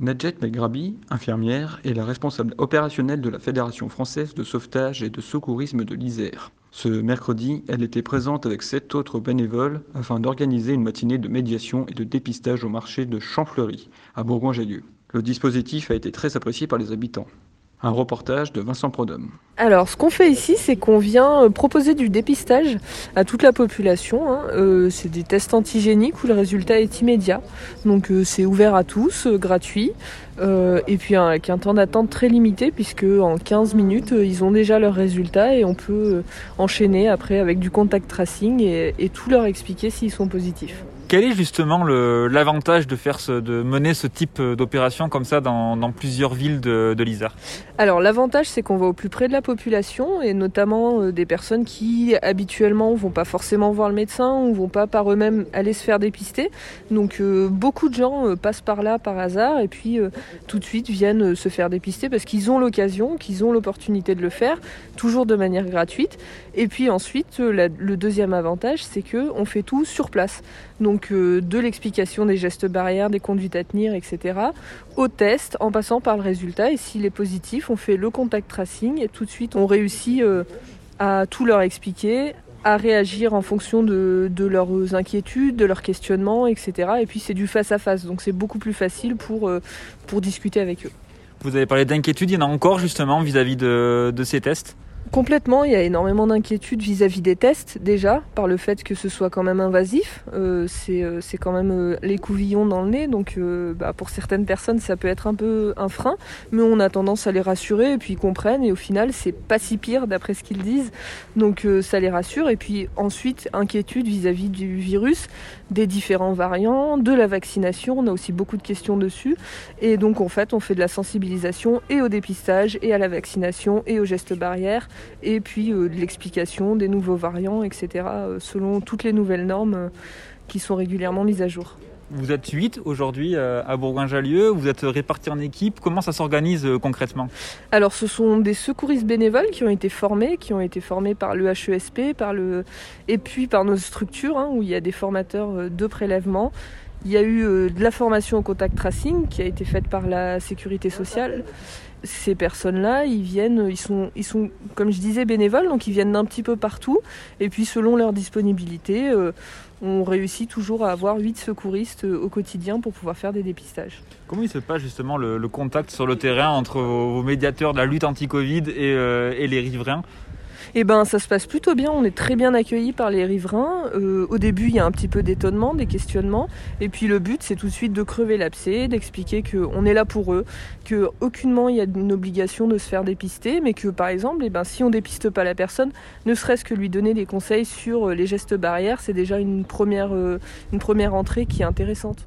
Nadjet Megrabi, infirmière, est la responsable opérationnelle de la Fédération française de sauvetage et de secourisme de l'Isère. Ce mercredi, elle était présente avec sept autres bénévoles afin d'organiser une matinée de médiation et de dépistage au marché de Champfleury, à Bourgoin-Jallieu. Le dispositif a été très apprécié par les habitants. Un reportage de Vincent Prodhomme. Alors, ce qu'on fait ici, c'est qu'on vient euh, proposer du dépistage à toute la population. Hein. Euh, c'est des tests antigéniques où le résultat est immédiat. Donc, euh, c'est ouvert à tous, gratuit. et puis, avec un temps d'attente très limité, puisque en 15 minutes, ils ont déjà leurs résultats et on peut enchaîner après avec du contact tracing et tout leur expliquer s'ils sont positifs. Quel est justement l'avantage de faire de mener ce type d'opération comme ça dans, plusieurs villes de, de Alors l'avantage c'est qu'on va au plus près de la population et notamment euh, des personnes qui habituellement vont pas forcément voir le médecin ou vont pas par eux-mêmes aller se faire dépister. Donc euh, beaucoup de gens euh, passent par là par hasard et puis tout de suite viennent se faire dépister parce qu'ils ont l'occasion, qu'ils ont l'opportunité de le faire, toujours de manière gratuite. Et puis ensuite le deuxième avantage c'est que on fait tout sur place. De l'explication des gestes barrières, des conduites à tenir, etc. au test en passant par le résultat et s'il est positif on fait le contact tracing et tout de suite on réussit euh, à tout leur expliquer, à réagir en fonction de, leurs inquiétudes, de leurs questionnements, etc. Et puis c'est du face à face, donc c'est beaucoup plus facile pour, euh, pour discuter avec eux. Vous avez parlé d'inquiétudes, il y en a encore justement vis-à-vis de ces tests? Complètement, il y a énormément d'inquiétudes vis-à-vis des tests déjà, par le fait que ce soit quand même invasif. Euh, euh, c'est quand même euh, les dans le nez, donc bah, pour certaines personnes ça peut être un peu un frein, mais on a tendance à les rassurer et puis ils comprennent et au final c'est pas si pire d'après ce qu'ils disent, donc ça les rassure. Et puis ensuite inquiétude vis-à-vis du virus, des différents variants, de la vaccination, on a aussi beaucoup de questions dessus, et donc en fait on fait de la sensibilisation et au dépistage et à la vaccination et aux gestes barrières et puis euh, de l'explication des nouveaux variants, etc., euh, selon toutes les nouvelles normes euh, qui sont régulièrement mises à jour. Vous êtes 8 aujourd'hui à Bourgoin-Jallieu, vous êtes répartis en équipe. Comment ça s'organise concrètement? Alors ce sont des secouristes bénévoles qui ont été formés, qui ont été formés par le HESP, par le... et puis par nos structures hein, où il y a des formateurs de prélèvement. Il y a eu de la formation au contact tracing qui a été faite par la sécurité sociale ces personnes-là, ils viennent, ils sont, ils sont, comme je disais, bénévoles, donc ils viennent d'un petit peu partout. Et puis selon leur disponibilité, euh, on réussit toujours à avoir 8 secouristes euh, au quotidien pour pouvoir faire des dépistages. Comment il se passe justement le, contact sur le terrain entre vos, médiateurs de la lutte anti-Covid euh, et les riverains? Eh ben, ça se passe plutôt bien. On est très bien accueillis par les riverains. Euh, au début, il y a un petit peu d'étonnement, des questionnements. Et puis le but, c'est tout de suite de crever l'abcès, d'expliquer qu'on est là pour eux, que aucunement il y a une obligation de se faire dépister, mais que par exemple, eh ben, si on dépiste pas la personne, ne serait-ce que lui donner des conseils sur euh, les gestes barrières, c'est déjà une première, euh, une première entrée qui est intéressante.